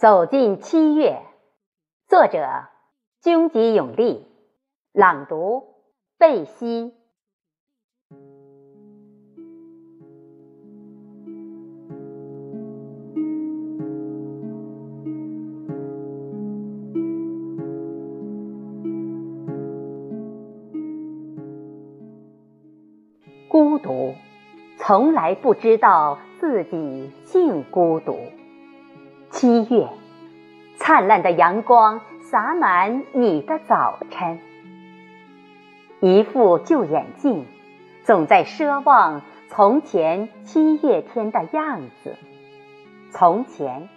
走进七月，作者：军吉永利，朗读：贝西。孤独，从来不知道自己竟孤独。七月，灿烂的阳光洒满你的早晨。一副旧眼镜，总在奢望从前七月天的样子。从前，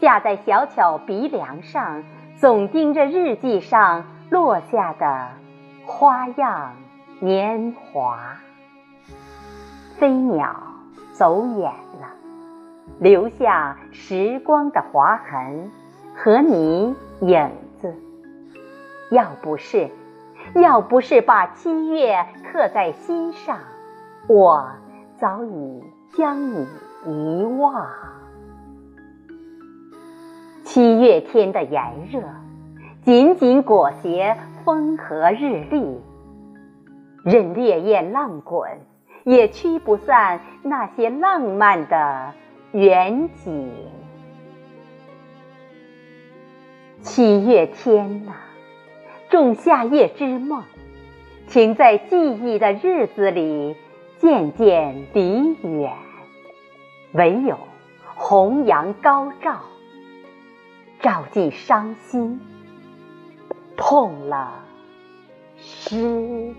架在小巧鼻梁上，总盯着日记上落下的花样年华。飞鸟走远了。留下时光的划痕和你影子。要不是，要不是把七月刻在心上，我早已将你遗忘。七月天的炎热，紧紧裹挟风和日丽，任烈焰浪滚，也驱不散那些浪漫的。远景，七月天呐，仲夏夜之梦，请在记忆的日子里渐渐离远。唯有红阳高照，照进伤心，痛了诗。